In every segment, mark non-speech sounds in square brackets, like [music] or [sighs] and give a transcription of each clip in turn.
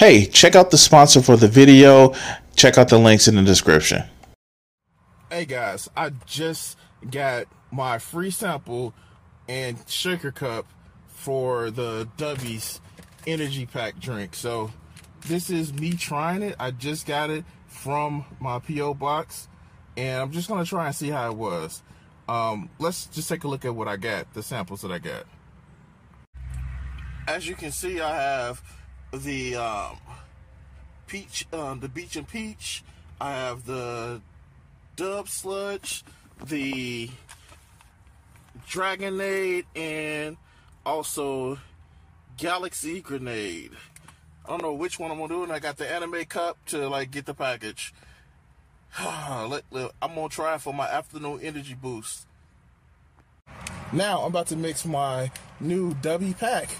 Hey, check out the sponsor for the video. Check out the links in the description. Hey guys, I just got my free sample and shaker cup for the Dubby's energy pack drink. So this is me trying it. I just got it from my PO box and I'm just gonna try and see how it was. Um, let's just take a look at what I got, the samples that I got. As you can see, I have the um, peach, um, the beach and peach. I have the dub sludge, the dragonade, and also galaxy grenade. I don't know which one I'm gonna do, and I got the anime cup to like get the package. [sighs] I'm gonna try for my afternoon energy boost. Now I'm about to mix my new W pack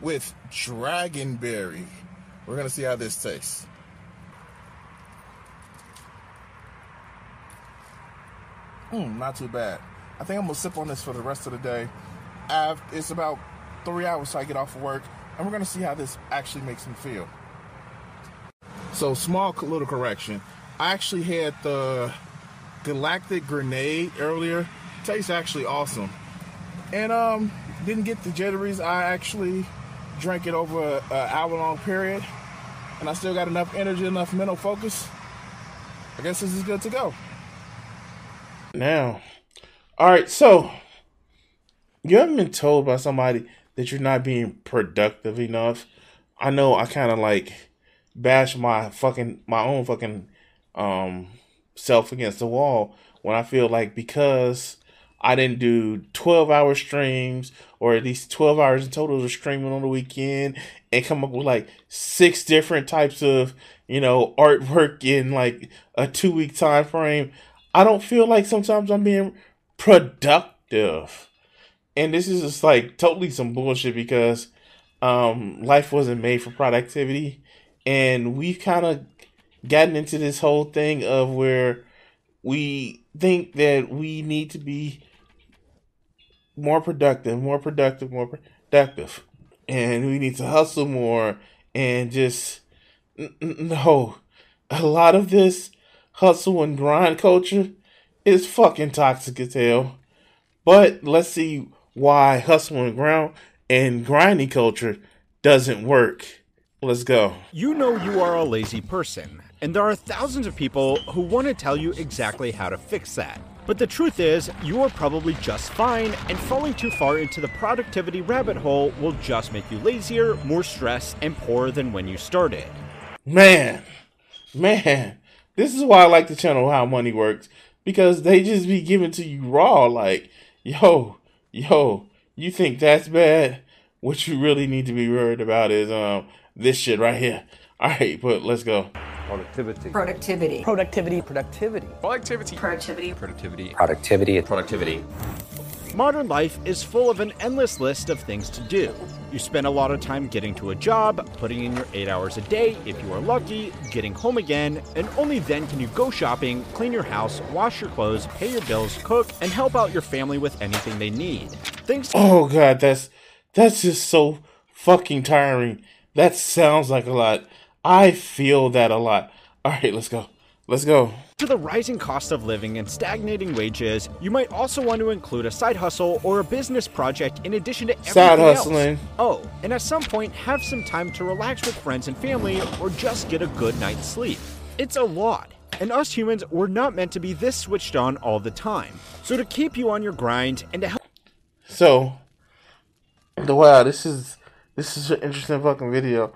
with Dragonberry. We're gonna see how this tastes. Mmm, not too bad. I think I'm gonna sip on this for the rest of the day. I've, it's about three hours till I get off of work, and we're gonna see how this actually makes me feel. So, small little correction. I actually had the Galactic Grenade earlier. Tastes actually awesome. And um, didn't get the jitteries. I actually drank it over an hour long period, and I still got enough energy, enough mental focus. I guess this is good to go. Now, all right, so you haven't been told by somebody that you're not being productive enough. I know I kind of like bash my fucking my own fucking um self against the wall when I feel like because I didn't do 12 hour streams or at least 12 hours in total of streaming on the weekend and come up with like six different types of, you know, artwork in like a two week time frame. I don't feel like sometimes I'm being productive. And this is just like totally some bullshit because um life wasn't made for productivity and we've kind of gotten into this whole thing of where we think that we need to be more productive, more productive, more productive. And we need to hustle more and just no. A lot of this hustle and grind culture is fucking toxic as hell. But let's see why hustle and grind and grinding culture doesn't work. Let's go. You know you are a lazy person, and there are thousands of people who want to tell you exactly how to fix that. But the truth is, you are probably just fine, and falling too far into the productivity rabbit hole will just make you lazier, more stressed, and poorer than when you started. Man, man, this is why I like the channel How Money Works because they just be giving to you raw. Like, yo, yo, you think that's bad? What you really need to be worried about is um this shit right here. All right, but let's go. Productivity. Productivity. Productivity. Productivity. Productivity. Productivity. Productivity. Productivity. Productivity. Modern life is full of an endless list of things to do. You spend a lot of time getting to a job, putting in your eight hours a day, if you are lucky, getting home again, and only then can you go shopping, clean your house, wash your clothes, pay your bills, cook, and help out your family with anything they need. Things. Oh god, that's that's just so fucking tiring. That sounds like a lot. I feel that a lot. All right, let's go. Let's go. To the rising cost of living and stagnating wages, you might also want to include a side hustle or a business project in addition to everything Side else. Oh, and at some point, have some time to relax with friends and family or just get a good night's sleep. It's a lot. And us humans were not meant to be this switched on all the time. So to keep you on your grind and to help So, the wow, this is this is an interesting fucking video.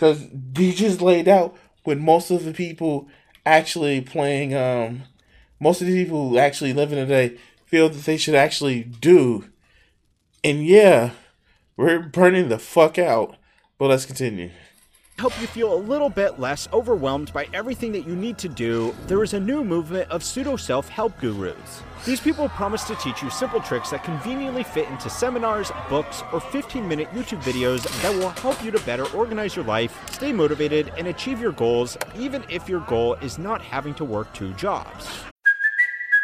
Cause he just laid out what most of the people actually playing, um, most of the people who actually living today feel that they should actually do. And yeah, we're burning the fuck out. But let's continue. Help you feel a little bit less overwhelmed by everything that you need to do, there is a new movement of pseudo self help gurus. These people promise to teach you simple tricks that conveniently fit into seminars, books, or 15 minute YouTube videos that will help you to better organize your life, stay motivated, and achieve your goals, even if your goal is not having to work two jobs.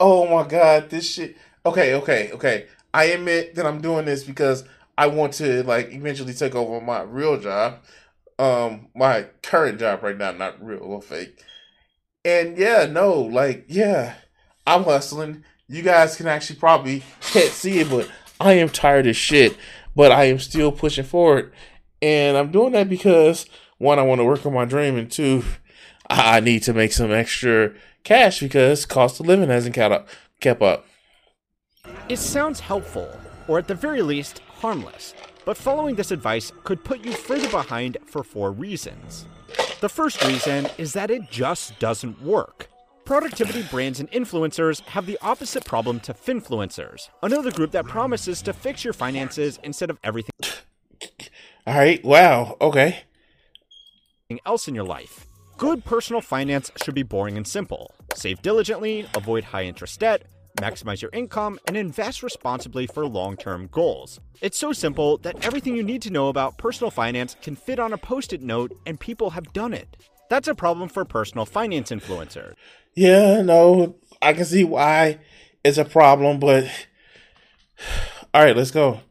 Oh my god, this shit. Okay, okay, okay. I admit that I'm doing this because I want to like eventually take over my real job, um, my current job right now, not real or fake. And yeah, no, like yeah, I'm hustling. You guys can actually probably can't see it, but I am tired as shit. But I am still pushing forward, and I'm doing that because one, I want to work on my dream, and two, I need to make some extra cash because cost of living hasn't kept up. Kept up. It sounds helpful, or at the very least, harmless, but following this advice could put you further behind for four reasons. The first reason is that it just doesn't work. Productivity brands and influencers have the opposite problem to finfluencers, another group that promises to fix your finances instead of everything All right. Wow. Okay. else in your life. Good personal finance should be boring and simple. Save diligently, avoid high interest debt, maximize your income, and invest responsibly for long term goals. It's so simple that everything you need to know about personal finance can fit on a post it note, and people have done it. That's a problem for personal finance influencers. Yeah. No. I can see why it's a problem, but [sighs] all right. Let's go.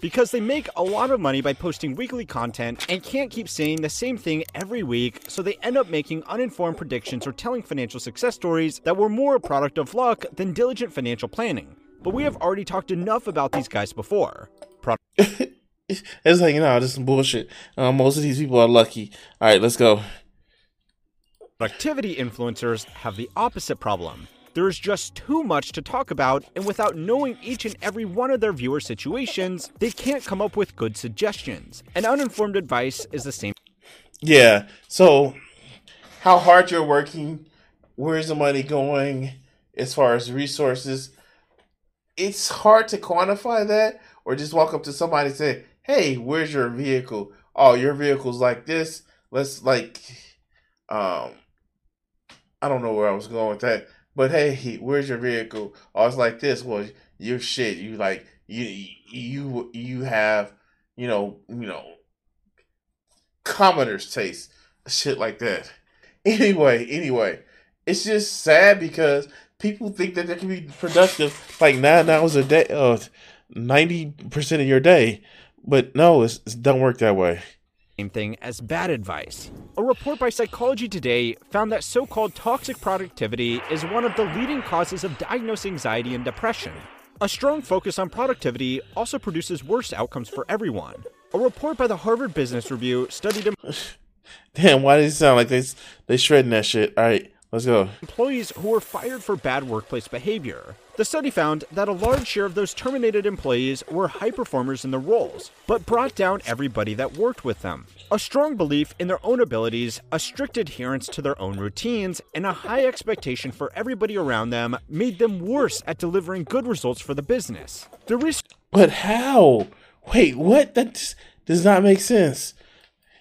Because they make a lot of money by posting weekly content and can't keep saying the same thing every week, so they end up making uninformed predictions or telling financial success stories that were more a product of luck than diligent financial planning. But we have already talked enough about these guys before. Pro- [laughs] It's like you know, this is some bullshit. Uh, most of these people are lucky. All right. Let's go. Productivity influencers have the opposite problem. There is just too much to talk about, and without knowing each and every one of their viewer situations, they can't come up with good suggestions. And uninformed advice is the same Yeah. So, how hard you're working? Where's the money going? As far as resources, it's hard to quantify that, or just walk up to somebody and say, "Hey, where's your vehicle? Oh, your vehicle's like this. Let's like, um, I don't know where I was going with that, but hey, where's your vehicle? Oh, it's like this. Well, you're shit. You like you you you have you know you know commoner's taste, shit like that. [laughs] Anyway, anyway, it's just sad because people think that they can be productive like nine hours a day, uh, ninety percent of your day, but no, it don't work that way. Same thing as bad advice. A report by Psychology Today found that so called toxic productivity is one of the leading causes of diagnosed anxiety and depression. A strong focus on productivity also produces worse outcomes for everyone. A report by the Harvard Business Review studied [laughs] Damn, why does it sound like they they shredding that shit? All right, let's go. employees who were fired for bad workplace behavior. The study found that a large share of those terminated employees were high performers in their roles, but brought down everybody that worked with them. A strong belief in their own abilities, a strict adherence to their own routines, and a high expectation for everybody around them made them worse at delivering good results for the business. The risk But how? Wait, what? That does not make sense.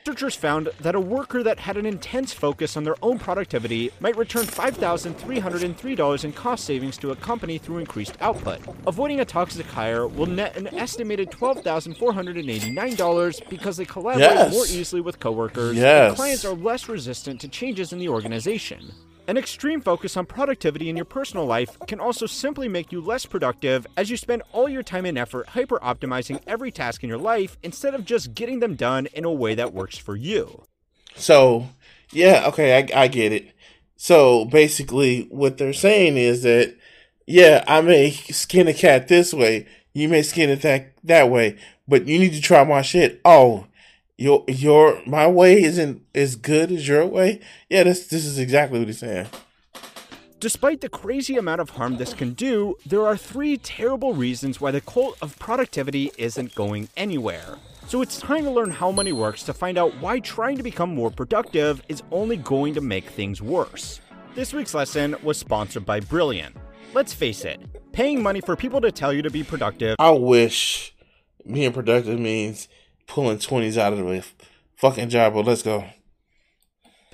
Researchers found that a worker that had an intense focus on their own productivity might return $5,303 in cost savings to a company through increased output. Avoiding a toxic hire will net an estimated $12,489 because they collaborate Yes. more easily with coworkers Yes. and clients are less resistant to changes in the organization. An extreme focus on productivity in your personal life can also simply make you less productive as you spend all your time and effort hyper optimizing every task in your life instead of just getting them done in a way that works for you. So, yeah, okay, I, I get it. So basically, what they're saying is that, yeah, I may skin a cat this way, you may skin it that that way, but you need to try my shit. Oh, your your my way isn't as good as your way. Yeah, this this is exactly what he's saying. Despite the crazy amount of harm this can do, there are three terrible reasons why the cult of productivity isn't going anywhere. So it's time to learn how money works to find out why trying to become more productive is only going to make things worse. This week's lesson was sponsored by Brilliant. Let's face it, paying money for people to tell you to be productive I wish being productive means pulling twenties out of the fucking job. But let's go.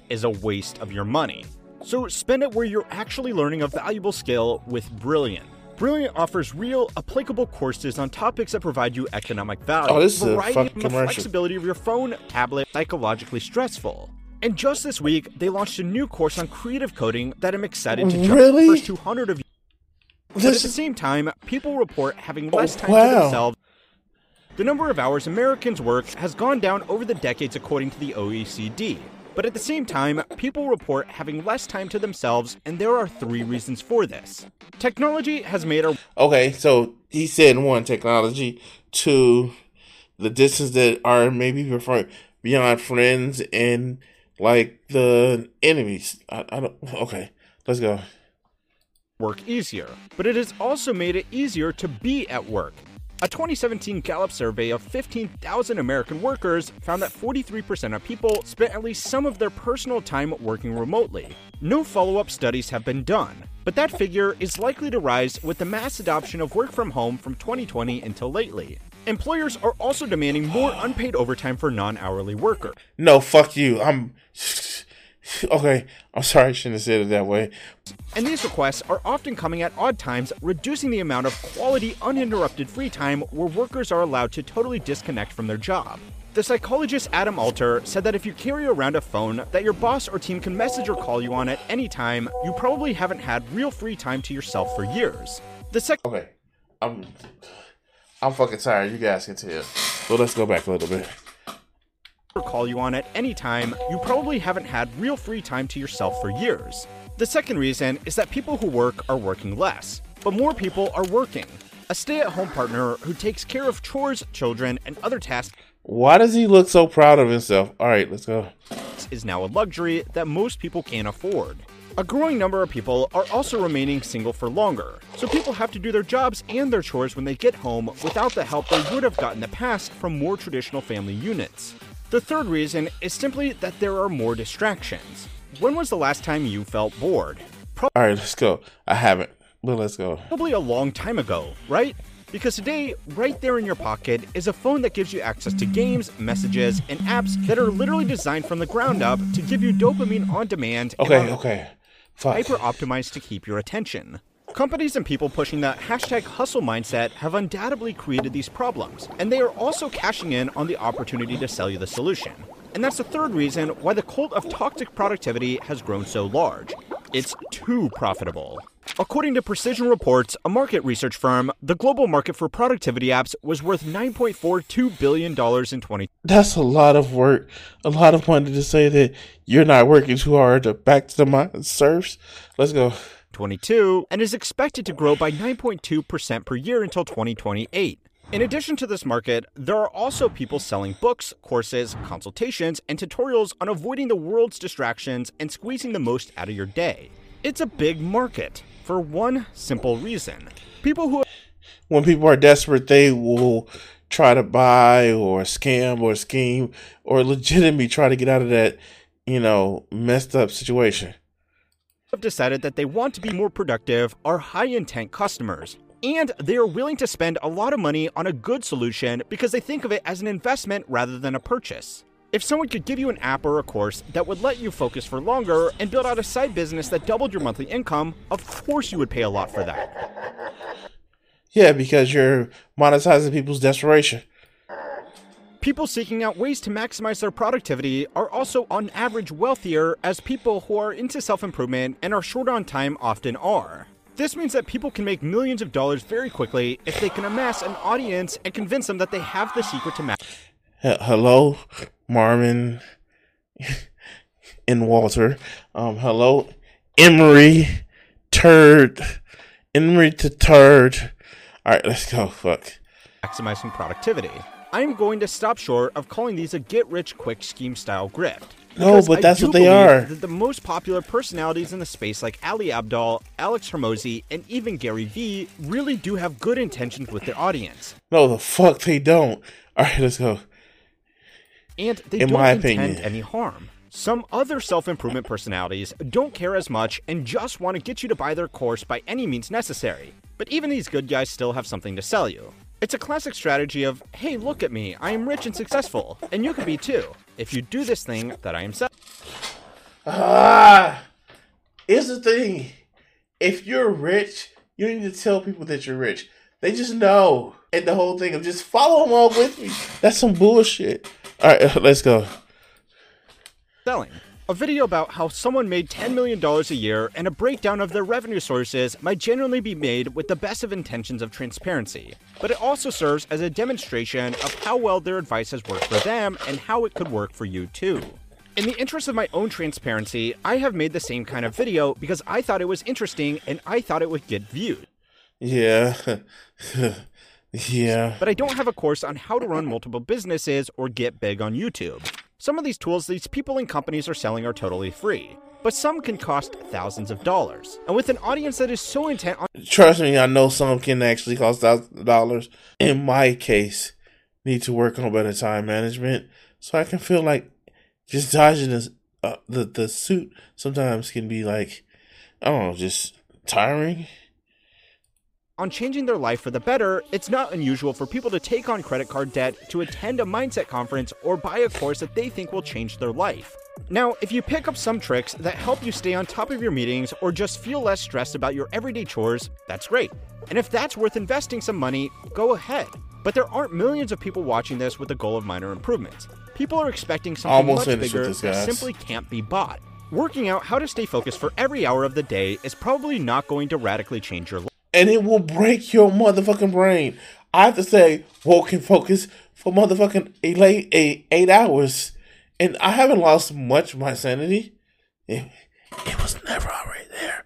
is a waste of your money. So spend it where you're actually learning a valuable skill with Brilliant. Brilliant offers real, applicable courses on topics that provide you economic value, Oh, this is a variety, fucking and the commercial. flexibility of your phone, tablet, psychologically stressful. And just this week, they launched a new course on creative coding that I'm excited to jump Really? the first 200 of you. But at the same time, people report having less oh, time to wow. themselves. The number of hours Americans work has gone down over the decades according to the OECD. But at the same time, people report having less time to themselves, and there are three reasons for this. Technology has made our Okay, so he said one technology, two the distance that are maybe prefer beyond friends and like the enemies. I, I don't. Okay, let's go. work easier, but it has also made it easier to be at work. A 2017 Gallup survey of 15,000 American workers found that 43% of people spent at least some of their personal time working remotely. No follow up studies have been done, but that figure is likely to rise with the mass adoption of work from home from 2020 until lately. Employers are also demanding more unpaid overtime for non hourly workers. No, fuck you. I'm. [laughs] Okay, I'm sorry. I shouldn't have said it that way. And these requests are often coming at odd times, reducing the amount of quality, uninterrupted free time where workers are allowed to totally disconnect from their job. The psychologist Adam Alter said that if you carry around a phone that your boss or team can message or call you on at any time, you probably haven't had real free time to yourself for years. The second Okay, I'm. I'm fucking tired. You guys can tell. So let's go back a little bit. Or call you on at any time, you probably haven't had real free time to yourself for years. The second reason is that people who work are working less, but more people are working. A stay at home partner who takes care of chores, children, and other tasks Why does he look so proud of himself? All right, let's go. is now a luxury that most people can't afford. A growing number of people are also remaining single for longer, so people have to do their jobs and their chores when they get home without the help they would have got in the past from more traditional family units. The third reason is simply that there are more distractions. When was the last time you felt bored? All right, let's go. I haven't, but let's go. Probably a long time ago, right? Because today, right there in your pocket, is a phone that gives you access to games, messages, and apps that are literally designed from the ground up to give you dopamine on demand and Okay, okay. Fuck. hyper optimized to keep your attention. Companies and people pushing the hashtag hustle mindset have undoubtedly created these problems, and they are also cashing in on the opportunity to sell you the solution. And that's the third reason why the cult of toxic productivity has grown so large. It's too profitable. According to Precision Reports, a market research firm, the global market for productivity apps was worth $9.42 billion in 20. That's a lot of work, a lot of money to say that you're not working too hard to back to the mind surfs. Let's go. 2022 and is expected to grow by 9.2% per year until 2028. In addition to this market, there are also people selling books, courses, consultations, and tutorials on avoiding the world's distractions and squeezing the most out of your day. It's a big market for one simple reason. People who When people are desperate, they will try to buy or scam or scheme or legitimately try to get out of that, you know, messed up situation. Have decided that they want to be more productive are high intent customers. And they are willing to spend a lot of money on a good solution because they think of it as an investment rather than a purchase. If someone could give you an app or a course that would let you focus for longer and build out a side business that doubled your monthly income, of course you would pay a lot for that. Yeah, because you're monetizing people's desperation. People seeking out ways to maximize their productivity are also on average wealthier, as people who are into self improvement and are short on time often are. This means that people can make millions of dollars very quickly if they can amass an audience and convince them that they have the secret to max. Hello, Marvin [laughs] and Walter. Um, hello, Emery, turd, Emery to turd. All right, let's go. Fuck. maximizing productivity. I'm going to stop short of calling these a get rich quick scheme style grift. No, but I that's what they are. That the most popular personalities in the space, like Ali Abdaal, Alex Hormozi, and even Gary Vee, really do have good intentions with their audience. No, the fuck they don't. All right, let's go. And they In don't my intend opinion. any harm. Some other self improvement personalities don't care as much and just want to get you to buy their course by any means necessary. But even these good guys still have something to sell you. It's a classic strategy of, hey, look at me, I am rich and successful, and you could be too, if you do this thing that I am selling. Ah, here's the thing. If you're rich, you need to tell people that you're rich. They just know. And the whole thing of just follow along with me. That's some bullshit. All right, [laughs] let's go. selling. A video about how someone made $10 million a year and a breakdown of their revenue sources might genuinely be made with the best of intentions of transparency, but it also serves as a demonstration of how well their advice has worked for them and how it could work for you too. In the interest of my own transparency, I have made the same kind of video because I thought it was interesting and I thought it would get viewed. Yeah. [laughs] yeah. but I don't have a course on how to run multiple businesses or get big on YouTube. Some of these tools these people and companies are selling are totally free, but some can cost thousands of dollars. And with an audience that is so intent on Trust me, I know some can actually cost thousands of dollars. In my case, need to work on better time management so I can feel like just dodging this, uh, the the suit sometimes can be like I don't know, just tiring. On changing their life for the better, it's not unusual for people to take on credit card debt to attend a mindset conference or buy a course that they think will change their life. Now, if you pick up some tricks that help you stay on top of your meetings or just feel less stressed about your everyday chores, that's great. And if that's worth investing some money, go ahead. But there aren't millions of people watching this with the goal of minor improvements. People are expecting something Almost much bigger this, that simply can't be bought. Working out how to stay focused for every hour of the day is probably not going to radically change your life. And it will break your motherfucking brain. I have to say, woke and focus for motherfucking eight, eight, eight, eight hours, and I haven't lost much of my sanity. It, it was never already there.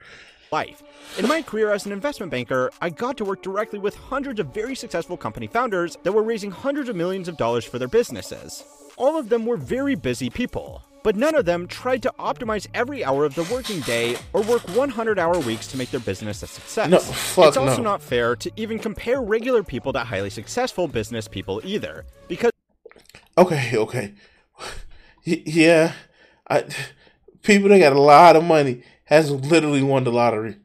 life. In my career as an investment banker, I got to work directly with hundreds of very successful company founders that were raising hundreds of millions of dollars for their businesses. All of them were very busy people, but none of them tried to optimize every hour of the working day or work 100 hour weeks to make their business a success. No, fuck it's also no. not fair to even compare regular people to highly successful business people either, because Okay, okay, yeah. I people that got a lot of money has literally won the lottery.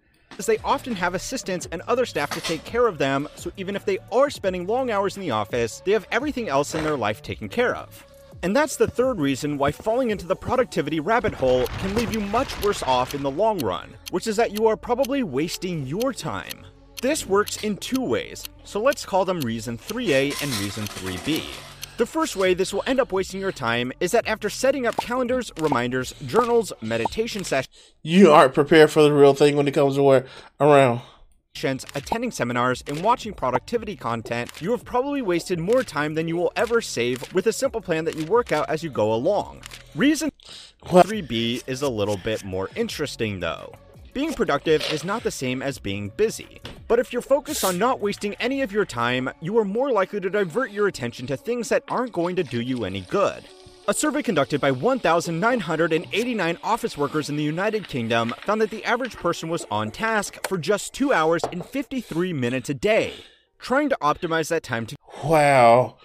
they often have assistants and other staff to take care of them, so even if they are spending long hours in the office, they have everything else in their life taken care of. And that's the third reason why falling into the productivity rabbit hole can leave you much worse off in the long run, which is that you are probably wasting your time. This works in two ways, so let's call them reason 3A and reason 3B. The first way this will end up wasting your time is that after setting up calendars, reminders, journals, meditation sessions, You aren't prepared for the real thing when it comes to where around. Attending seminars, and watching productivity content, you have probably wasted more time than you will ever save with a simple plan that you work out as you go along. Reason 3B is a little bit more interesting though. Being productive is not the same as being busy. But if you're focused on not wasting any of your time, you are more likely to divert your attention to things that aren't going to do you any good. A survey conducted by 1,989 office workers in the United Kingdom found that the average person was on task for just 2 hours and 53 minutes a day. Trying to optimize that time to Wow,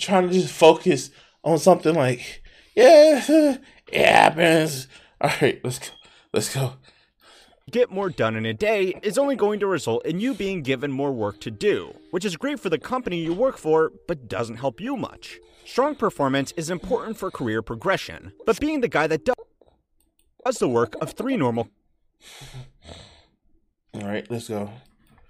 trying to just focus on something like yeah, it happens. All right, let's go. Let's go. get more done in a day is only going to result in you being given more work to do, which is great for the company you work for, but doesn't help you much. Strong performance is important for career progression, but being the guy that does the work of three normal All right, let's go.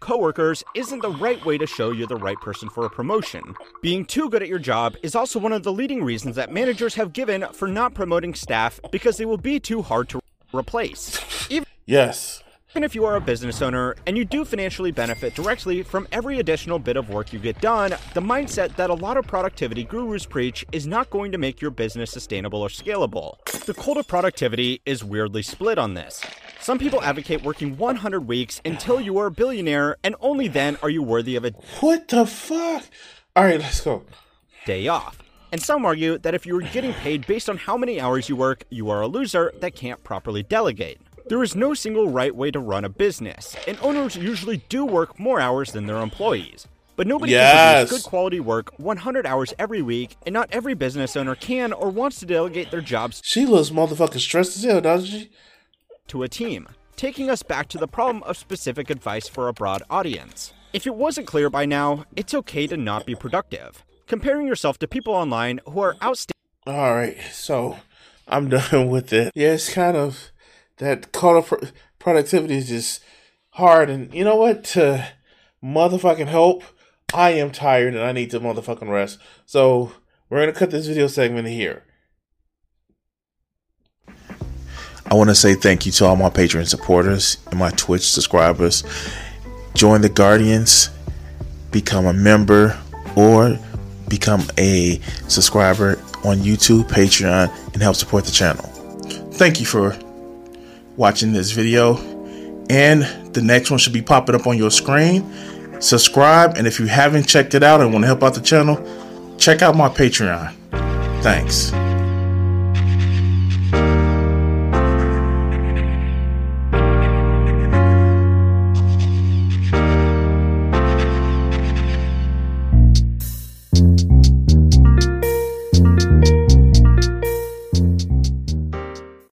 coworkers isn't the right way to show you're the right person for a promotion. Being too good at your job is also one of the leading reasons that managers have given for not promoting staff because they will be too hard to replace. Even Yes. Even if you are a business owner and you do financially benefit directly from every additional bit of work you get done, the mindset that a lot of productivity gurus preach is not going to make your business sustainable or scalable. The cult of productivity is weirdly split on this. Some people advocate working 100 weeks until you are a billionaire, and only then are you worthy of a What the fuck? All right, let's go. day off. And some argue that if you are getting paid based on how many hours you work, you are a loser that can't properly delegate. There is no single right way to run a business, and owners usually do work more hours than their employees. But nobody Yes. can produce good quality work 100 hours every week, and not every business owner can or wants to delegate their jobs She looks motherfucking stressed as hell, doesn't she? to a team, taking us back to the problem of specific advice for a broad audience. If it wasn't clear by now, it's okay to not be productive. Comparing yourself to people online who are outstanding All right, so I'm [laughs] done with it. Yeah, it's kind of that pro- productivity is just hard, and you know what? To motherfucking help, I am tired and I need to motherfucking rest. So we're gonna cut this video segment here. I want to say thank you to all my Patreon supporters and my Twitch subscribers. Join the Guardians, become a member, or become a subscriber on YouTube, Patreon, and help support the channel. Thank you for watching this video. And the next one should be popping up on your screen. Subscribe, and if you haven't checked it out and want to help out the channel, check out my Patreon. Thanks.